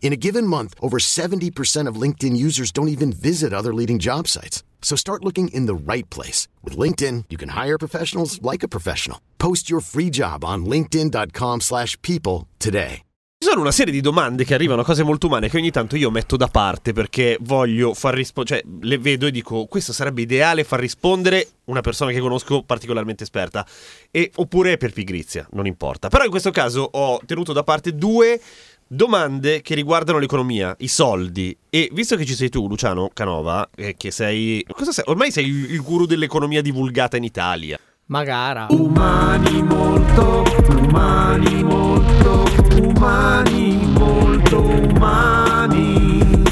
In a given month, over 70% of LinkedIn users don't even visit other leading job sites. So start looking in the right place. With LinkedIn, you can hire professionals like a professional. Post your free job on linkedin.com slash people today. Ci sono una serie di domande che arrivano, cose molto umane, che ogni tanto io metto da parte perché voglio far rispondere, cioè le vedo e dico questo sarebbe ideale far rispondere una persona che conosco particolarmente esperta, e, oppure per pigrizia, non importa. Però in questo caso ho tenuto da parte due domande che riguardano l'economia, i soldi. E visto che ci sei tu, Luciano Canova, eh, che sei, cosa sei? Ormai sei il, guru dell'economia divulgata in Italia. Magara. Umani molto, umani molto, umani molto umani.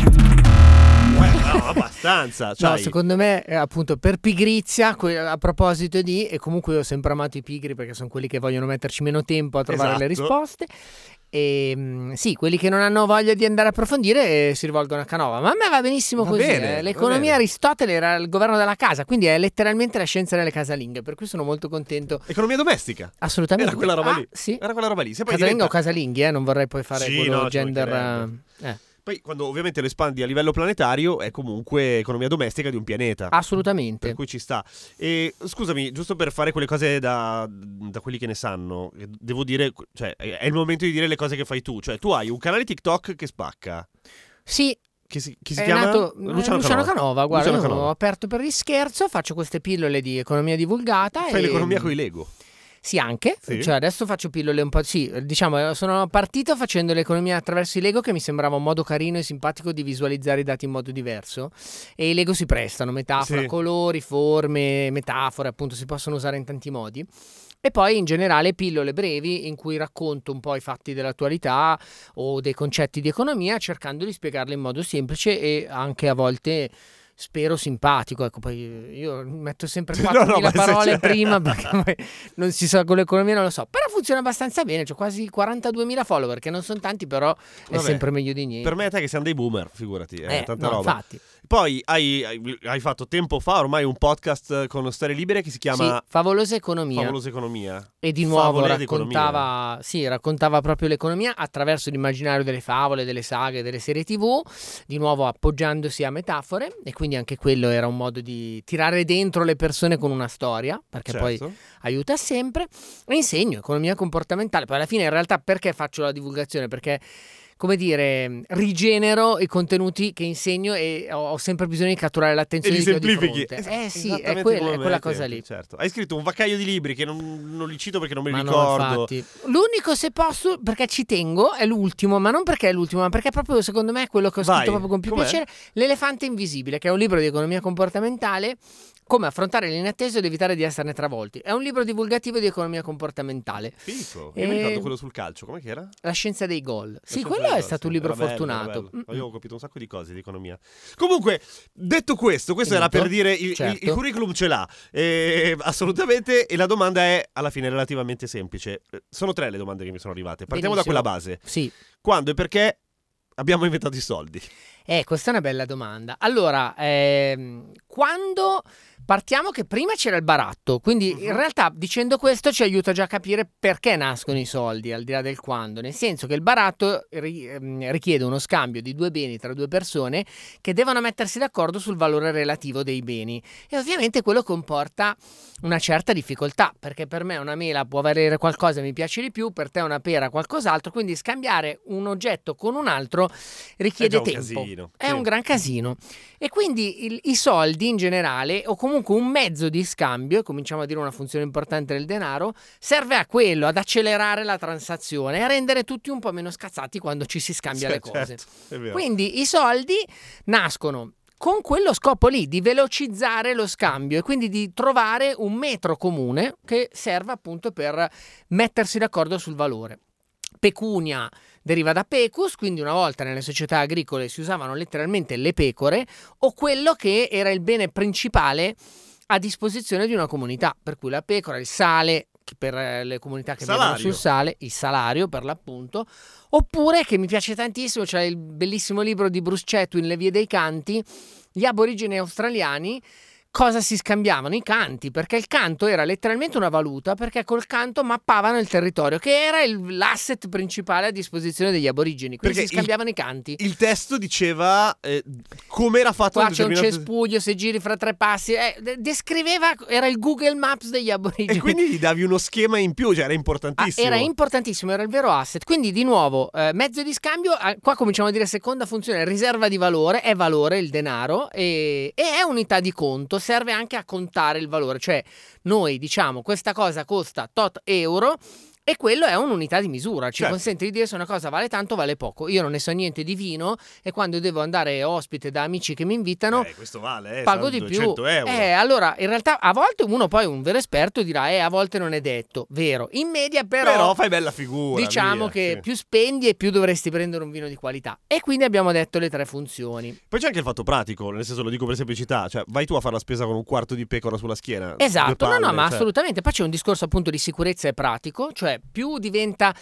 No, abbastanza. No, Cioè, secondo me, eh, appunto, per pigrizia, a proposito di, e comunque io ho sempre amato i pigri perché sono quelli che vogliono metterci meno tempo a trovare le Esatto. risposte. E mm, sì, quelli che non hanno voglia di andare a approfondire eh, si rivolgono a Canova. Ma a me va benissimo Va così. bene, eh. L'economia. Aristotele era il governo della casa, quindi è letteralmente la scienza delle casalinghe. Per cui sono molto contento. economia domestica. Assolutamente. Era quella roba Ah, lì. Sì. Era quella roba lì. Se poi Casalinga diventa- o casalinghi, eh? Non vorrei poi fare Sì, quello no, gender. mancherebbe. eh. Poi quando ovviamente lo espandi a livello planetario è comunque economia domestica di un pianeta. Assolutamente. Per cui ci sta. E scusami, giusto per fare quelle cose da, da quelli che ne sanno, eh, devo dire, cioè, è il momento di dire le cose che fai tu. Cioè, tu hai un canale TikTok che spacca. Sì, Che si, chi si chiama? nato eh, Luciano, Canova. Guarda, Luciano Canova. ho aperto per gli scherzo, faccio queste pillole di economia divulgata. Fai e... l'economia con i Lego. Sì, anche. Sì? Cioè, adesso faccio pillole un po'. Sì, diciamo, eh, sono partito facendo l'economia attraverso i Lego, che mi sembrava un modo carino e simpatico di visualizzare i dati in modo diverso. E i Lego si prestano, metafora, Sì. colori, forme, metafore, appunto, si possono usare in tanti modi. E poi in generale pillole brevi in cui racconto un po' i fatti dell'attualità o dei concetti di economia, cercando di spiegarli in modo semplice e anche a volte. Spero simpatico, ecco, poi io metto sempre No, 4.000 no, se parole prima perché non si sa con l'economia, non lo so. Però funziona abbastanza bene, ho quasi 42.000 follower, che non sono tanti, però è Vabbè, sempre meglio di niente. Per me e te che siamo dei boomer, figurati, è Eh, tanta no, roba. infatti. Poi hai, hai- hai fatto tempo fa ormai un podcast con storie libere che si chiama Sì, favolosa economia. Favolosa Economia. E di nuovo Favole raccontava, sì, raccontava proprio l'economia attraverso l'immaginario delle favole, delle saghe, delle serie tv, di nuovo appoggiandosi a metafore e quindi anche quello era un modo di tirare dentro le persone con una storia, perché poi Certo. aiuta sempre. E insegno economia comportamentale. Poi alla fine, in realtà, perché faccio la divulgazione? Perché, come dire, rigenero i contenuti che insegno e ho, sempre bisogno di catturare E l'attenzione li di chi ho di semplifichi. Eh sì, esattamente è, quella- è quella cosa lì. Certo. Hai scritto un vaccaio di libri che non, non li cito perché non me li Ma no, ricordo. infatti. L'unico se posso, perché ci tengo, è l'ultimo, ma non perché è l'ultimo, ma perché proprio secondo me è quello che ho scritto Vai, proprio con più com'è? piacere. L'elefante invisibile, che è un libro di economia comportamentale. Come affrontare l'inatteso ed evitare di esserne travolti. È un libro divulgativo di economia comportamentale. Fico. Io E- mi ricordo quello sul calcio, com'è che era? La scienza dei gol. Sì, quello è stato un libro Era bello, fortunato. era bello. Mm, Io ho capito un sacco di cose di economia. Comunque, detto questo, questo era Finito. per dire il, il- Certo. il curriculum ce l'ha. Eh, assolutamente. E la domanda è alla fine relativamente semplice. Eh, Sono tre le domande che mi sono arrivate. Partiamo Benissimo. da quella base. Sì. Quando e perché abbiamo inventato i soldi? Eh, questa è una bella domanda. Allora, ehm, quando partiamo che prima c'era il baratto, quindi Mhm. in realtà dicendo questo ci aiuta già a capire perché nascono i soldi, al di là del quando, nel senso che il baratto ri- ehm, richiede uno scambio di due beni tra due persone che devono mettersi d'accordo sul valore relativo dei beni e ovviamente quello comporta una certa difficoltà, perché per me una mela può valere qualcosa e mi piace di più, per te una pera qualcos'altro, quindi scambiare un oggetto con un altro richiede È un tempo. casino, È sì. un gran casino. E quindi il- i soldi in generale, o comunque un mezzo di scambio, e cominciamo a dire una funzione importante del denaro, serve a quello, ad accelerare la transazione a rendere tutti un po' meno scazzati quando ci si scambia Sì, le cose. certo. Quindi i soldi nascono con quello scopo lì di velocizzare lo scambio e quindi di trovare un metro comune che serva appunto per mettersi d'accordo sul valore. Pecunia deriva da pecus, quindi una volta nelle società agricole si usavano letteralmente le pecore, o quello che era il bene principale a disposizione di una comunità, per cui la pecora, il sale per eh, le comunità che vivono sul sale, il salario per l'appunto, oppure che mi piace tantissimo, c'è il bellissimo libro di Bruce Chatwin, Le vie dei canti, gli aborigeni australiani cosa si scambiavano? I canti, perché il canto era letteralmente una valuta, perché col canto mappavano il territorio, che era il- l'asset principale a disposizione degli aborigeni, quindi Perché si scambiavano i canti. Il testo diceva eh, come era fatto Qua c'è un cespuglio, se giri fra tre passi, eh, de- descriveva, era il Google Maps degli aborigeni. E quindi gli davi uno schema in più, cioè era Ah, importantissimo. era importantissimo, era il vero asset. Quindi, di nuovo, eh, mezzo di scambio. ah, qua cominciamo a dire seconda funzione: riserva di valore, è valore il denaro e, e è unità di conto, serve anche a contare il valore. Cioè, noi diciamo questa cosa costa tot euro. E quello è un'unità di misura, ci Certo. consente di dire se una cosa vale tanto o vale poco. Io non ne so niente di vino e quando devo andare ospite da amici che mi invitano, Eh, questo vale, eh, pago di più. 200 euro. Eh, allora, in realtà a volte uno poi un vero esperto dirà, eh, a volte non è detto. Vero. In media però, Però fai bella figura. diciamo via, che sì. più spendi e più dovresti prendere un vino di qualità. E quindi abbiamo detto le tre funzioni. Poi c'è anche il fatto pratico, nel senso lo dico per semplicità, cioè vai tu a fare la spesa con un quarto di pecora sulla schiena. Esatto, due no, no, palle, ma cioè. assolutamente. Poi c'è un discorso appunto di sicurezza e pratico, cioè più diventa.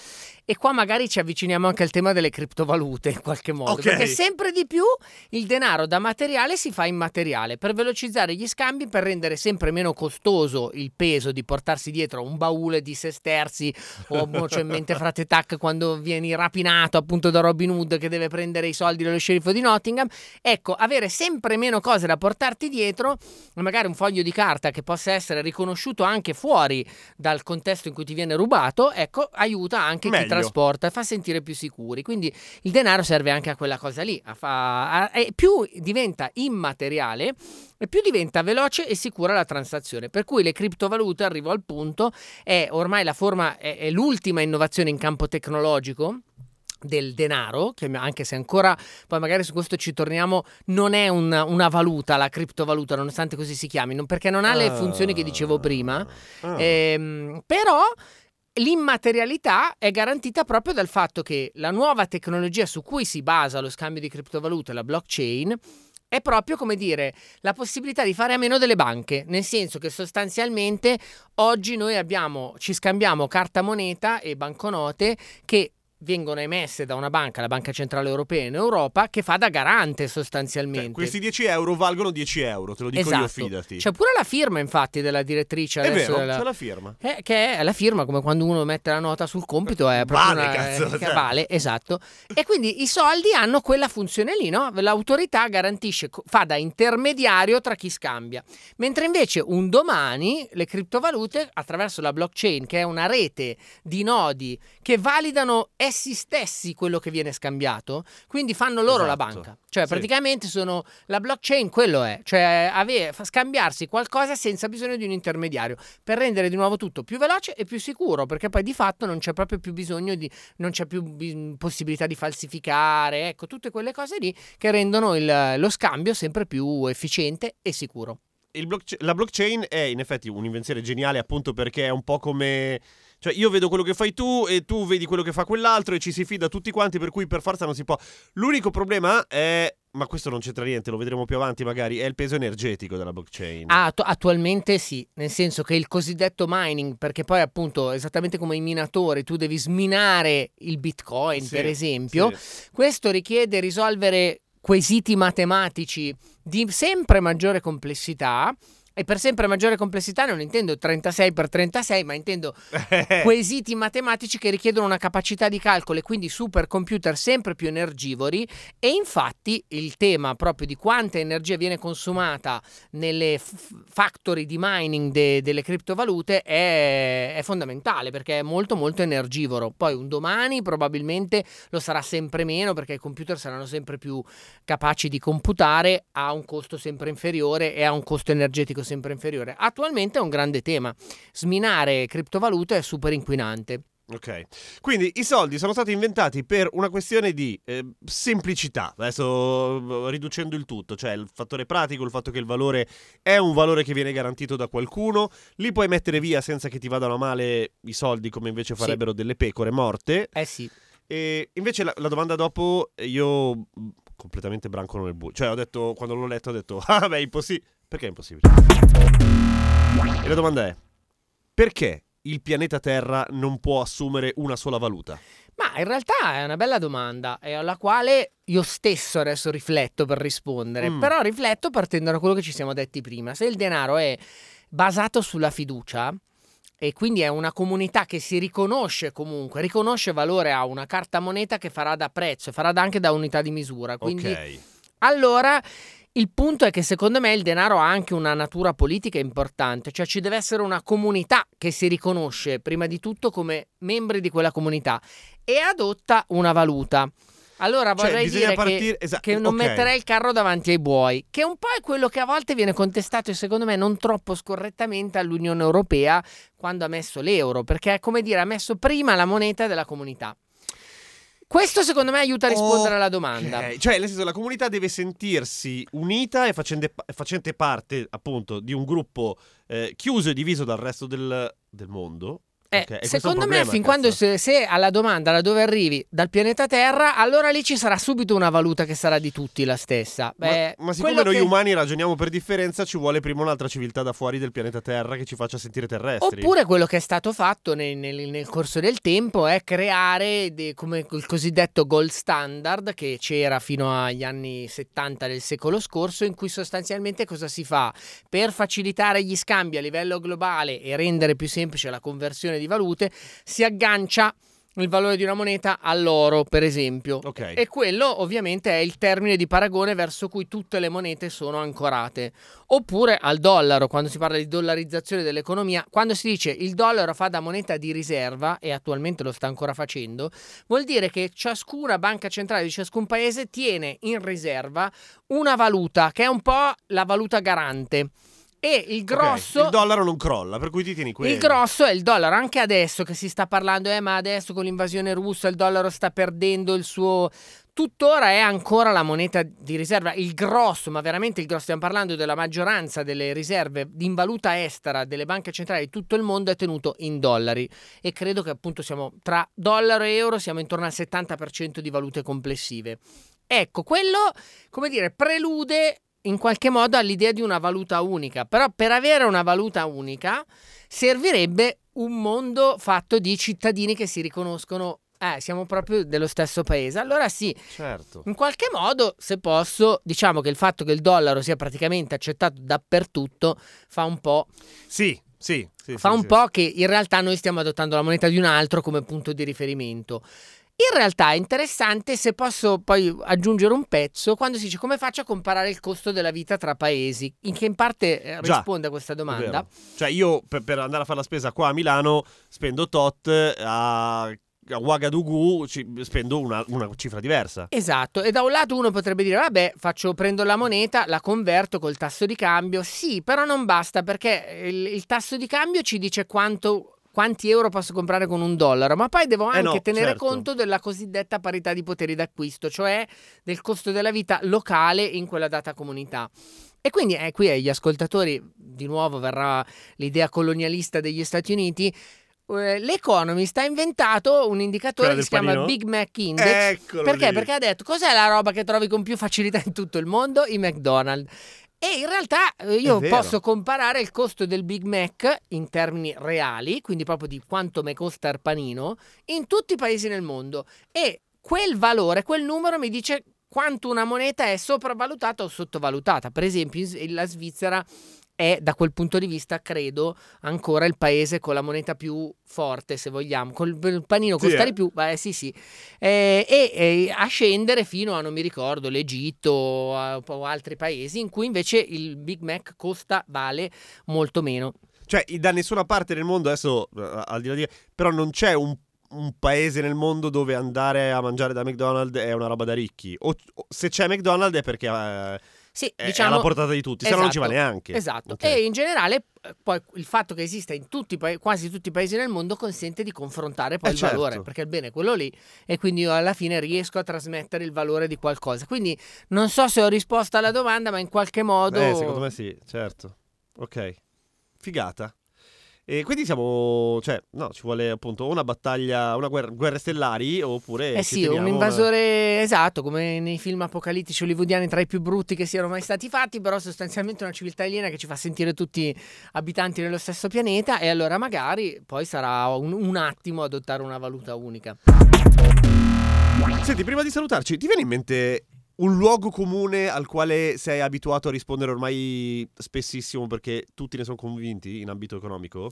E qua magari ci avviciniamo anche al tema delle criptovalute in qualche modo. Ok. Perché sempre di più il denaro da materiale si fa immateriale per velocizzare gli scambi, per rendere sempre meno costoso il peso di portarsi dietro un baule di sesterzi o mo c'ho in mente frate Tac quando vieni rapinato appunto da Robin Hood che deve prendere i soldi dello sceriffo di Nottingham. Ecco, avere sempre meno cose da portarti dietro, magari un foglio di carta che possa essere riconosciuto anche fuori dal contesto in cui ti viene rubato, ecco, aiuta anche chi Meglio. trasporta e fa sentire più sicuri. Quindi il denaro serve anche a quella cosa lì. a fa- a- più diventa immateriale e più diventa veloce e sicura la transazione. Per cui le criptovalute, arrivo al punto, è ormai la forma, è, è l'ultima innovazione in campo tecnologico del denaro, che anche se ancora, poi magari su questo ci torniamo, non è un- una valuta, la criptovaluta, nonostante così si chiami, non- perché non ha le Ah. funzioni che dicevo prima. Ah. Ehm, però l'immaterialità è garantita proprio dal fatto che la nuova tecnologia su cui si basa lo scambio di criptovalute, la blockchain, è proprio come dire la possibilità di fare a meno delle banche, nel senso che sostanzialmente oggi noi abbiamo, ci scambiamo carta moneta e banconote che vengono emesse da una banca, la Banca Centrale Europea in Europa, che fa da garante sostanzialmente. Cioè, questi 10 euro valgono 10 euro, te lo dico io, esatto. fidati. C'è pure la firma infatti della direttrice è vero, della- c'è la firma. eh, che è la firma, come quando uno mette la nota sul compito, è proprio Vale, una, cazzo, eh, che cioè. vale, esatto. E quindi i soldi hanno quella funzione lì, no? L'autorità garantisce, fa da intermediario tra chi scambia. Mentre invece un domani le criptovalute, attraverso la blockchain, che è una rete di nodi che validano essi stessi quello che viene scambiato, quindi fanno loro la Esatto. banca. Cioè, Sì. praticamente sono la blockchain, quello è, cioè ave- fa- scambiarsi qualcosa senza bisogno di un intermediario per rendere di nuovo tutto più veloce e più sicuro, perché poi di fatto non c'è proprio più bisogno di non c'è più bi- possibilità di falsificare, ecco, tutte quelle cose lì che rendono il- lo scambio sempre più efficiente e sicuro. Il blockcha- la blockchain è in effetti un'invenzione geniale appunto perché è un po' come... Cioè io vedo quello che fai tu e tu vedi quello che fa quell'altro e ci si fida tutti quanti per cui per forza non si può... L'unico problema è... Ma questo non c'entra niente, lo vedremo più avanti magari, è il peso energetico della blockchain. Ah, attu- attualmente sì, nel senso che il cosiddetto mining, perché poi appunto esattamente come i minatori, tu devi sminare il bitcoin, Sì, per esempio, sì. Questo richiede risolvere quesiti matematici di sempre maggiore complessità. E per sempre maggiore complessità non intendo 36 per 36, ma intendo quesiti matematici che richiedono una capacità di calcolo e quindi supercomputer sempre più energivori. E infatti il tema proprio di quanta energia viene consumata nelle f- factory di mining de- delle criptovalute è, è fondamentale perché è molto molto energivoro. Poi un domani probabilmente lo sarà sempre meno perché i computer saranno sempre più capaci di computare a un costo sempre inferiore e a un costo energetico sempre inferiore. Attualmente è un grande tema. Sminare criptovalute è super inquinante. Ok, quindi i soldi sono stati inventati per una questione di eh, semplicità, adesso eh, riducendo il tutto, cioè il fattore pratico, il fatto che il valore è un valore che viene garantito da qualcuno, li puoi mettere via senza che ti vadano a male i soldi come invece Sì. farebbero delle pecore morte. Eh sì. E invece la, la domanda dopo io mh, completamente branco nel buio, cioè ho detto, quando l'ho letto ho detto, ah beh, è impossibile, perché è impossibile? E la domanda è, perché il pianeta Terra non può assumere una sola valuta? Ma in realtà è una bella domanda alla quale io stesso adesso rifletto per rispondere, Mm. però rifletto partendo da quello che ci siamo detti prima. Se il denaro è basato sulla fiducia e quindi è una comunità che si riconosce comunque, riconosce valore a una carta moneta che farà da prezzo, farà anche da unità di misura, quindi ok. allora il punto è che secondo me il denaro ha anche una natura politica importante, cioè ci deve essere una comunità che si riconosce prima di tutto come membri di quella comunità e adotta una valuta. Allora Cioè, vorrei dire partire- che, esa- che non ok. metterei il carro davanti ai buoi, che un po' è quello che a volte viene contestato e secondo me non troppo scorrettamente all'Unione Europea quando ha messo l'euro, perché è come dire ha messo prima la moneta della comunità. Questo secondo me aiuta a rispondere alla domanda. Cioè, nel senso, la comunità deve sentirsi unita e facente, facente parte, appunto, di un gruppo eh, chiuso e diviso dal resto del, del mondo. Eh, Ok, questo è un secondo me, fin quando se, se alla domanda da dove arrivi dal pianeta Terra, allora lì ci sarà subito una valuta che sarà di tutti la stessa. Beh, ma, ma siccome noi che- umani ragioniamo per differenza, ci vuole prima un'altra civiltà da fuori del pianeta Terra che ci faccia sentire terrestri. Oppure quello che è stato fatto nel, nel- nel corso del tempo è creare de- come il cosiddetto gold standard che c'era fino agli anni 70 del secolo scorso, in cui sostanzialmente cosa si fa? Per facilitare gli scambi a livello globale e rendere più semplice la conversione di valute, si aggancia il valore di una moneta all'oro, per esempio. Ok. E quello ovviamente è il termine di paragone verso cui tutte le monete sono ancorate. Oppure al dollaro, quando si parla di dollarizzazione dell'economia, quando si dice il dollaro fa da moneta di riserva, e attualmente lo sta ancora facendo, vuol dire che ciascuna banca centrale di ciascun paese tiene in riserva una valuta, che è un po' la valuta garante. E il grosso... Il dollaro non crolla, per cui ti tieni quello. Il grosso è il dollaro, anche adesso che si sta parlando, eh, ma adesso con l'invasione russa il dollaro sta perdendo il suo... Tuttora è ancora la moneta di riserva, il grosso, ma veramente il grosso, stiamo parlando della maggioranza delle riserve in valuta estera delle banche centrali di tutto il mondo è tenuto in dollari e credo che appunto siamo tra dollaro e euro siamo intorno al 70% di valute complessive. Ecco, quello, come dire, prelude in qualche modo all'idea di una valuta unica, però per avere una valuta unica servirebbe un mondo fatto di cittadini che si riconoscono, eh, siamo proprio dello stesso paese. Allora sì, Certo. in qualche modo, se posso, diciamo che il fatto che il dollaro sia praticamente accettato dappertutto fa un po', Sì, sì. sì, fa sì, un sì. po' che in realtà noi stiamo adottando la moneta di un altro come punto di riferimento. In realtà è interessante se posso poi aggiungere un pezzo quando si dice come faccio a comparare il costo della vita tra paesi, in che in parte eh, Già, risponde a questa domanda. Cioè, io per, per andare a fare la spesa qua a Milano spendo tot, a, a Ouagadougou ci- spendo una, una cifra diversa. Esatto, e da un lato uno potrebbe dire, vabbè, faccio, prendo la moneta, la converto col tasso di cambio, sì, però non basta perché il, il tasso di cambio ci dice quanto, quanti euro posso comprare con un dollaro, ma poi devo Eh anche no, tenere certo. conto della cosiddetta parità di poteri d'acquisto, cioè del costo della vita locale in quella data comunità. E quindi eh, qui agli ascoltatori, di nuovo verrà l'idea colonialista degli Stati Uniti, eh, L'Economist ha inventato un indicatore che si chiama panino? Big Mac Index. Eccolo Perché? lì. Perché ha detto cos'è la roba che trovi con più facilità in tutto il mondo? I McDonald's. E in realtà eh, io posso comparare il costo del Big Mac in termini reali, quindi proprio di quanto mi costa il panino, in tutti i paesi nel mondo. E quel valore, quel numero mi dice quanto una moneta è sopravvalutata o sottovalutata. Per esempio, la Svizzera è da quel punto di vista, credo, ancora il paese con la moneta più forte, se vogliamo. Col panino Sì, costa eh? di più, beh, sì, sì. Eh, e eh, a scendere fino a, non mi ricordo, l'Egitto o, o altri paesi in cui invece il Big Mac costa, vale molto meno. Cioè, da nessuna parte del mondo, adesso, eh, al di là di... Però non c'è un, un paese nel mondo dove andare a mangiare da McDonald's è una roba da ricchi. O, o se c'è McDonald's è perché... eh, Sì, è diciamo, alla portata di tutti, se no non ci va Esatto, neanche. Esatto. Ok. E in generale, eh, poi il fatto che esista in tutti, quasi tutti i paesi del mondo consente di confrontare poi Eh, il certo. valore, perché il bene è quello lì e quindi io alla fine riesco a trasmettere il valore di qualcosa. Quindi non so se ho risposto alla domanda, ma in qualche modo... Eh, secondo me sì, certo. Ok. Figata. E quindi siamo, cioè, no, ci vuole appunto una battaglia, una guerra, guerre stellari oppure... Eh sì, un una- invasore esatto, come nei film apocalittici hollywoodiani tra i più brutti che siano mai stati fatti, però sostanzialmente una civiltà aliena che ci fa sentire tutti abitanti nello stesso pianeta e allora magari poi sarà un, un attimo adottare una valuta unica. Senti, prima di salutarci, ti viene in mente un luogo comune al quale sei abituato a rispondere ormai spessissimo perché tutti ne sono convinti in ambito economico?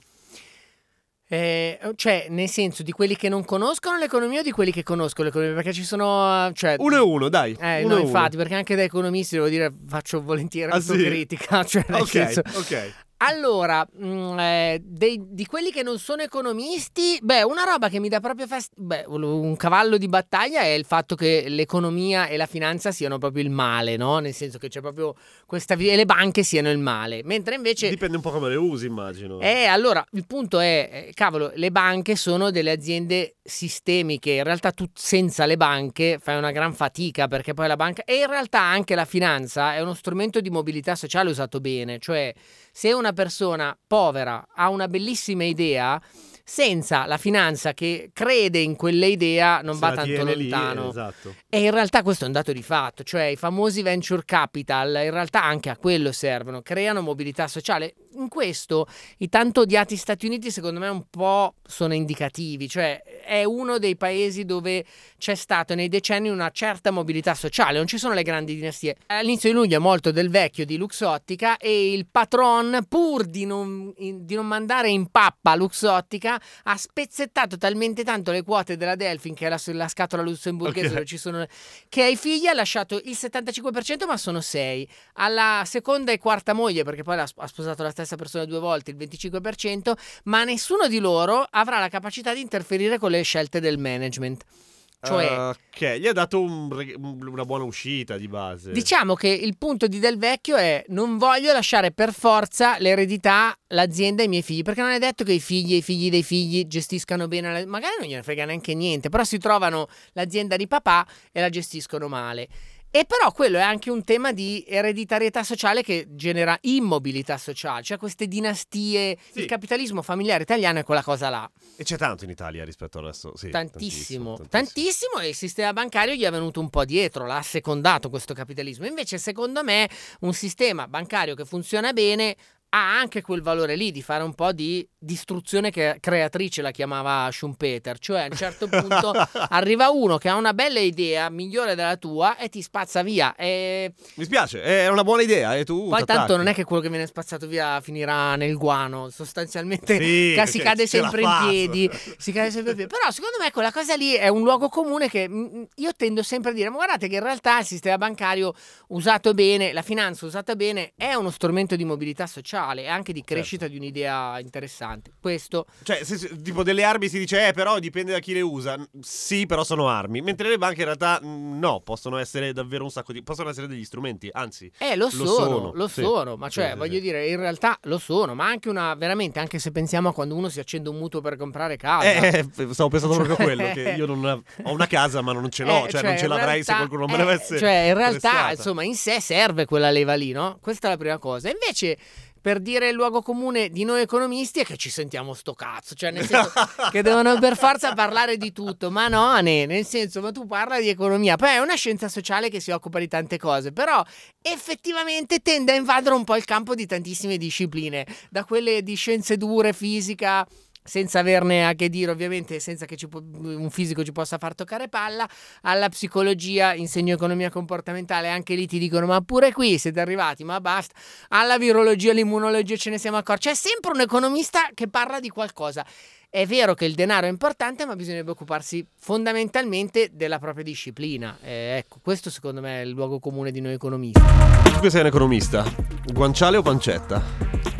Eh, cioè, nel senso di quelli che non conoscono l'economia o di quelli che conoscono l'economia? Perché ci sono... Cioè, Uno e uno, dai. Eh, uno no, infatti, perché anche da economisti devo dire faccio volentieri Ah, sì? autocritica. Cioè, uno. Ok, senso, ok. Allora, mh, eh, dei- di quelli che non sono economisti, beh, una roba che mi dà proprio fastidio, beh, un cavallo di battaglia è il fatto che l'economia e la finanza siano proprio il male, no? Nel senso che c'è proprio questa e le banche siano il male, mentre invece Dipende un po' come le usi, immagino. eh, allora, il punto è, eh, cavolo, le banche sono delle aziende sistemiche, in realtà tu senza le banche fai una gran fatica perché poi la banca e in realtà anche la finanza è uno strumento di mobilità sociale usato bene, cioè se una persona povera ha una bellissima idea, senza la finanza che crede in quella idea non Se va tanto tiene lì, lontano. esatto. E in realtà questo è un dato di fatto, cioè i famosi venture capital in realtà anche a quello servono, creano mobilità sociale. In questo i tanto odiati Stati Uniti secondo me un po' sono indicativi, cioè è uno dei paesi dove c'è stata nei decenni una certa mobilità sociale, non ci sono le grandi dinastie. All'inizio di luglio è molto del vecchio di Luxottica e il patron pur di non, di non mandare in pappa Luxottica ha spezzettato talmente tanto le quote della Delphin, che è la, la scatola lussemburghese Ok. dove ci sono, che ai figli ha lasciato il 75%, ma sono 6. Alla seconda e quarta moglie, perché poi ha sposato la stessa persona due volte, il 25%, ma nessuno di loro avrà la capacità di interferire con le scelte del management. Cioè, Ok, gli ha dato un una buona uscita di base. Diciamo che il punto di Del Vecchio è non voglio lasciare per forza l'eredità, l'azienda ai miei figli, perché non è detto che i figli e i figli dei figli gestiscano bene, la- magari non gliene frega neanche niente, però si trovano l'azienda di papà e la gestiscono male. E però quello è anche un tema di ereditarietà sociale che genera immobilità sociale, cioè queste dinastie, Sì. il capitalismo familiare italiano è quella cosa là. E c'è tanto in Italia rispetto al resto. Sì, Tantissimo, tantissimo, tantissimo, e il sistema bancario gli è venuto un po' dietro, l'ha secondato questo capitalismo. Invece, secondo me, un sistema bancario che funziona bene ha anche quel valore lì di fare un po' di distruzione che- creatrice, la chiamava Schumpeter. Cioè, a un certo punto arriva uno che ha una bella idea, migliore della tua, e ti spazza via. E Mi spiace, è una buona idea. E tu poi tanto non è che quello che viene spazzato via finirà nel guano, sostanzialmente Sì, ca- si cade sempre in piedi, si cade sempre in piedi. Però secondo me quella cosa lì è un luogo comune che mm, io tendo sempre a dire, ma guardate che in realtà il sistema bancario usato bene, la finanza usata bene, è uno strumento di mobilità sociale e anche di crescita di un'idea interessante. Questo Cioè, se- se- tipo delle armi si dice, eh, però dipende da chi le usa. Sì, però sono armi. Mentre le banche in realtà no, possono essere davvero un sacco di. possono essere degli strumenti. Anzi, Eh, lo Lo sono, sono, lo sì. sono, ma cioè, sì, voglio sì. dire, in realtà lo sono, ma anche una, veramente, anche se pensiamo a quando uno si accende un mutuo per comprare casa. eh, eh, stavo pensando proprio a Cioè- quello. Che io non ho una casa, ma non ce l'ho. Eh, cioè, non ce l'avrei se realtà- qualcuno non me eh, l'avesse. Cioè, in realtà, prestata. insomma, in sé serve quella leva lì, no? Questa è la prima cosa. Invece, per dire il luogo comune di noi economisti è che ci sentiamo sto cazzo, cioè nel senso che devono per forza parlare di tutto, ma no, ne, nel senso, ma tu parla di economia, poi è una scienza sociale che si occupa di tante cose, però effettivamente tende a invadere un po' il campo di tantissime discipline, da quelle di scienze dure, fisica, senza averne a che dire ovviamente, senza che po- un fisico ci possa far toccare palla, alla psicologia, insegno economia comportamentale, anche lì ti dicono ma pure qui siete arrivati, ma basta, alla virologia, all'immunologia ce ne siamo accorti, c'è sempre un economista che parla di qualcosa. È vero che il denaro è importante, ma bisognerebbe occuparsi fondamentalmente della propria disciplina. Eh, ecco, questo secondo me è il luogo comune di noi economisti. Tu sei un economista. Guanciale o pancetta?